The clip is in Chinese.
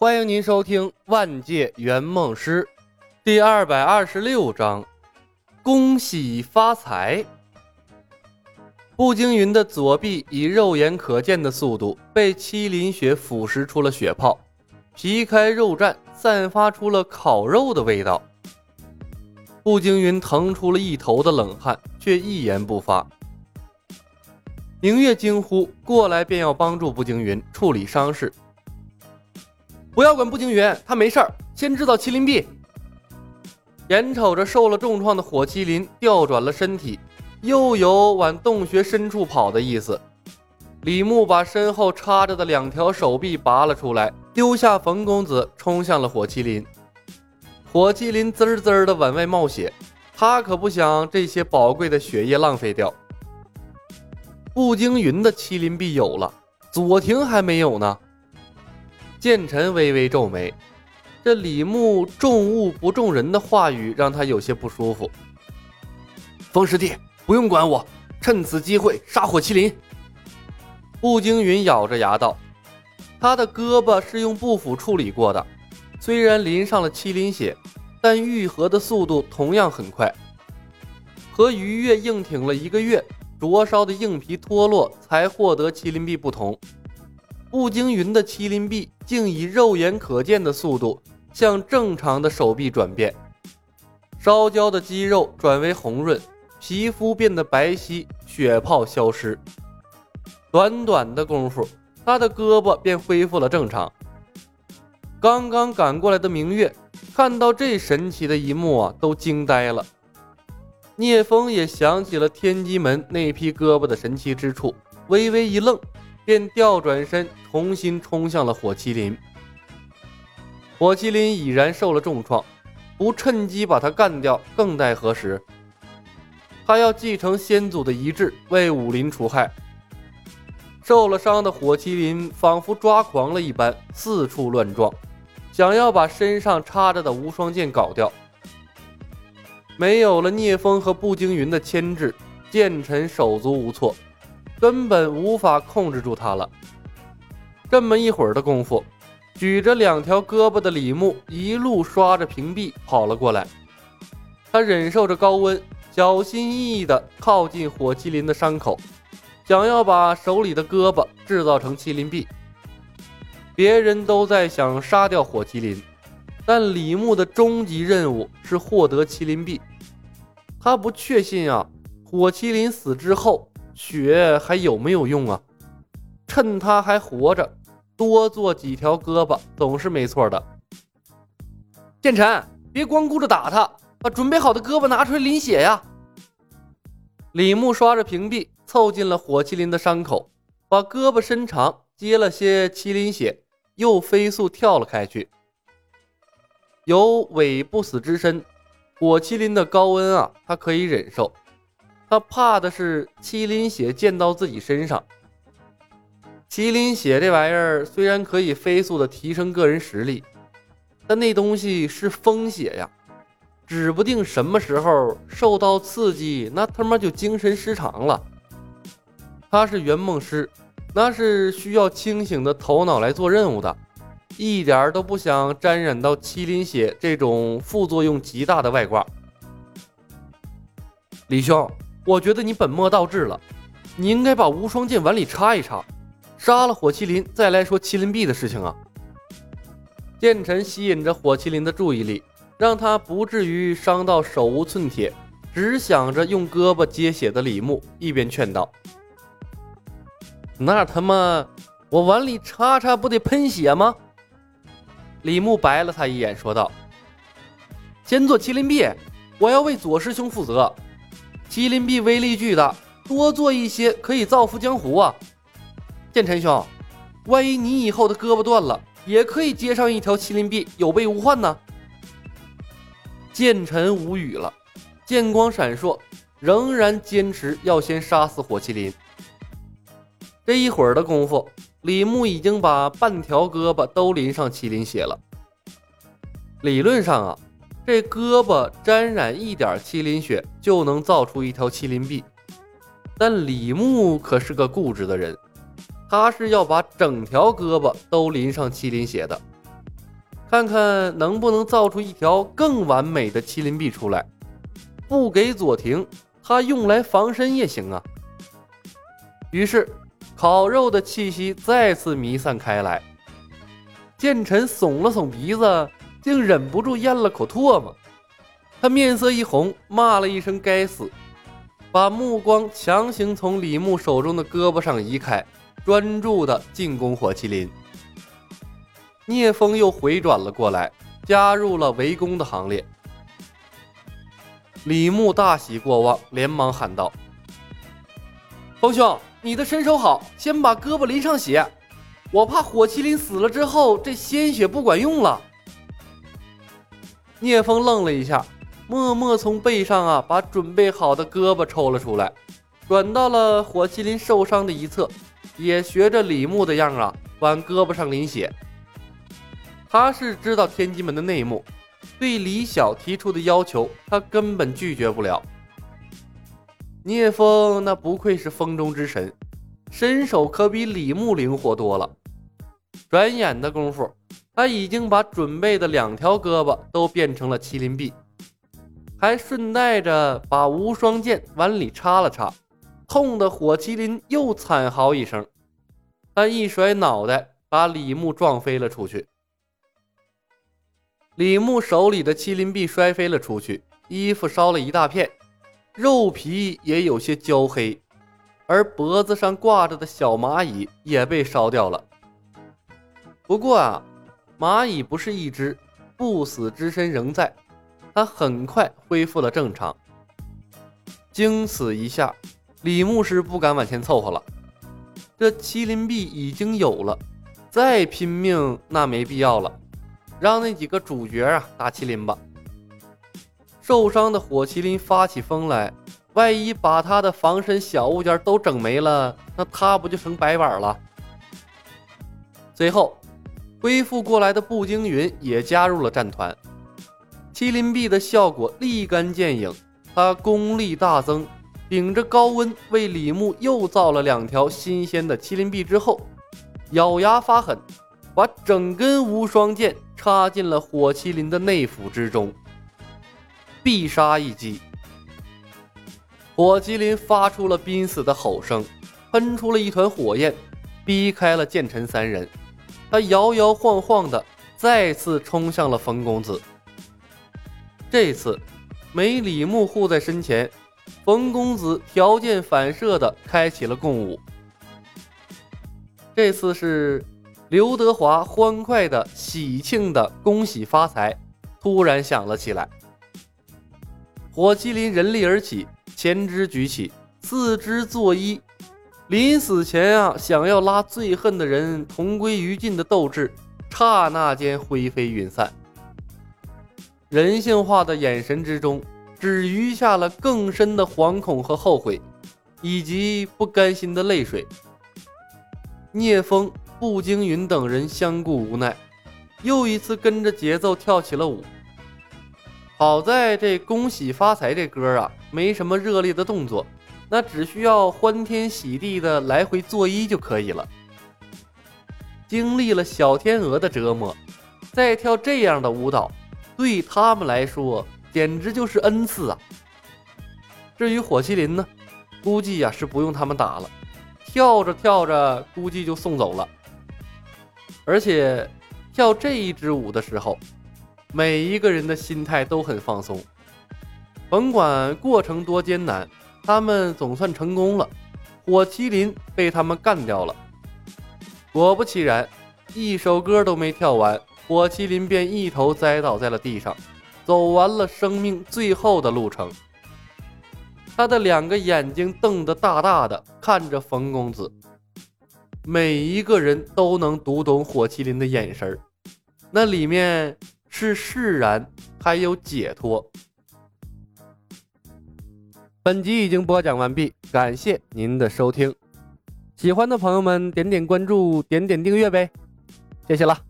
欢迎您收听《万界圆梦师》第二百二十六章：恭喜发财。步惊云的左臂以肉眼可见的速度被麒麟血腐蚀出了血泡，皮开肉绽，散发出了烤肉的味道。步惊云腾出了一头的冷汗，却一言不发。明月惊呼过来，便要帮助步惊云处理伤势。不要管步惊云，他没事儿。先制造麒麟臂。眼瞅着受了重创的火麒麟调转了身体，又有往洞穴深处跑的意思。李牧把身后插着的两条手臂拔了出来，丢下冯公子，冲向了火麒麟。火麒麟滋滋的往外冒血，他可不想这些宝贵的血液浪费掉。步惊云的麒麟臂有了，左庭还没有呢。剑臣微微皱眉，这李牧重物不重人的话语让他有些不舒服。风师弟，不用管我，趁此机会杀火麒麟。步惊云咬着牙道：“他的胳膊是用布斧处理过的，虽然淋上了麒麟血，但愈合的速度同样很快。和鱼跃硬挺了一个月，灼烧的硬皮脱落才获得麒麟臂不同。”步惊云的麒麟臂竟以肉眼可见的速度向正常的手臂转变，烧焦的肌肉转为红润，皮肤变得白皙，血泡消失。短短的功夫，他的胳膊便恢复了正常。刚刚赶过来的明月看到这神奇的一幕啊，都惊呆了。聂风也想起了天机门那批胳膊的神奇之处，微微一愣。便调转身，重新冲向了火麒麟。火麒麟已然受了重创，不趁机把他干掉，更待何时？他要继承先祖的遗志，为武林除害。受了伤的火麒麟仿佛抓狂了一般，四处乱撞，想要把身上插着的无双剑搞掉。没有了聂风和步惊云的牵制，剑臣手足无措。根本无法控制住他了。这么一会儿的功夫，举着两条胳膊的李牧一路刷着屏蔽跑了过来。他忍受着高温，小心翼翼地靠近火麒麟的伤口，想要把手里的胳膊制造成麒麟臂。别人都在想杀掉火麒麟，但李牧的终极任务是获得麒麟臂。他不确信啊，火麒麟死之后。血还有没有用啊？趁他还活着，多做几条胳膊总是没错的。剑臣，别光顾着打他，把准备好的胳膊拿出来淋血呀！李牧刷着屏蔽，凑近了火麒麟的伤口，把胳膊伸长，接了些麒麟血，又飞速跳了开去。有伪不死之身，火麒麟的高温啊，他可以忍受。他怕的是麒麟血溅到自己身上。麒麟血这玩意儿虽然可以飞速的提升个人实力，但那东西是风血呀，指不定什么时候受到刺激，那他妈就精神失常了。他是圆梦师，那是需要清醒的头脑来做任务的，一点都不想沾染到麒麟血这种副作用极大的外挂。李兄。我觉得你本末倒置了，你应该把无双剑碗里插一插，杀了火麒麟再来说麒麟臂的事情啊！剑臣吸引着火麒麟的注意力，让他不至于伤到手无寸铁，只想着用胳膊接血的李牧一边劝道：“那他妈我碗里插插不得喷血吗？”李牧白了他一眼，说道：“先做麒麟臂，我要为左师兄负责。”麒麟臂威力巨大，多做一些可以造福江湖啊！剑尘兄，万一你以后的胳膊断了，也可以接上一条麒麟臂，有备无患呢。剑尘无语了，剑光闪烁，仍然坚持要先杀死火麒麟。这一会儿的功夫，李牧已经把半条胳膊都淋上麒麟血了。理论上啊。这胳膊沾染一点麒麟血就能造出一条麒麟臂，但李牧可是个固执的人，他是要把整条胳膊都淋上麒麟血的。看看能不能造出一条更完美的麒麟臂出来。不给左庭，他用来防身也行啊。于是，烤肉的气息再次弥散开来。剑臣耸了耸鼻子，竟忍不住咽了口唾沫。他面色一红，骂了一声“该死”，把目光强行从李牧手中的胳膊上移开，专注的进攻火麒麟。聂风又回转了过来，加入了围攻的行列。李牧大喜过望，连忙喊道：“风兄，你的身手好，先把胳膊淋上血。我怕火麒麟死了之后，这鲜血不管用了。”聂风愣了一下，默默从背上啊把准备好的胳膊抽了出来，转到了火麒麟受伤的一侧，也学着李牧的样啊往胳膊上淋血。他是知道天机门的内幕。对李晓提出的要求，他根本拒绝不了。聂风那不愧是风中之神，身手可比李牧灵活多了。转眼的功夫，他已经把准备的两条胳膊都变成了麒麟臂，还顺带着把无双剑往里插了插，痛的火麒麟又惨嚎一声，他一甩脑袋，把李牧撞飞了出去。李牧手里的麒麟臂摔飞了出去，衣服烧了一大片，肉皮也有些焦黑，而脖子上挂着的小蚂蚁也被烧掉了。不过啊，蚂蚁不是一只，不死之身仍在，它很快恢复了正常。经此一下，李牧是不敢往前凑合了。这麒麟臂已经有了，再拼命那没必要了。让那几个主角啊打麒麟吧。受伤的火麒麟发起疯来，万一把他的防身小物件都整没了，那他不就成白板了？随后，恢复过来的步惊云也加入了战团。麒麟臂的效果立竿见影，他功力大增，顶着高温为李牧又造了两条新鲜的麒麟臂之后，咬牙发狠，把整根无双剑。插进了火麒麟的内府之中，必杀一击。火麒麟发出了濒死的吼声，喷出了一团火焰，逼开了剑臣三人。他摇摇晃晃的再次冲向了冯公子。这次没李牧护在身前，冯公子条件反射的开启了共舞。这次是。刘德华欢快的、喜庆的恭喜发财，突然响了起来。火麒麟人力而起，前肢举起，四肢作揖，临死前啊，想要拉最恨的人同归于尽的斗志，刹那间灰飞云散。人性化的眼神之中，只余下了更深的惶恐和后悔，以及不甘心的泪水。聂风。步惊云等人相顾无奈，又一次跟着节奏跳起了舞。好在这恭喜发财这歌啊，没什么热烈的动作，那只需要欢天喜地的来回作揖就可以了。经历了小天鹅的折磨，再跳这样的舞蹈，对他们来说简直就是恩赐啊！至于火麒麟呢，估计呀是不用他们打了，跳着跳着估计就送走了。而且，跳这一支舞的时候，每一个人的心态都很放松。甭管过程多艰难，他们总算成功了。火麒麟被他们干掉了。果不其然，一首歌都没跳完，火麒麟便一头栽倒在了地上，走完了生命最后的路程。他的两个眼睛瞪得大大的，看着冯公子。每一个人都能读懂火麒麟的眼神那里面是释然，还有解脱。本集已经播讲完毕，感谢您的收听。喜欢的朋友们点点关注，点点订阅呗，谢谢了。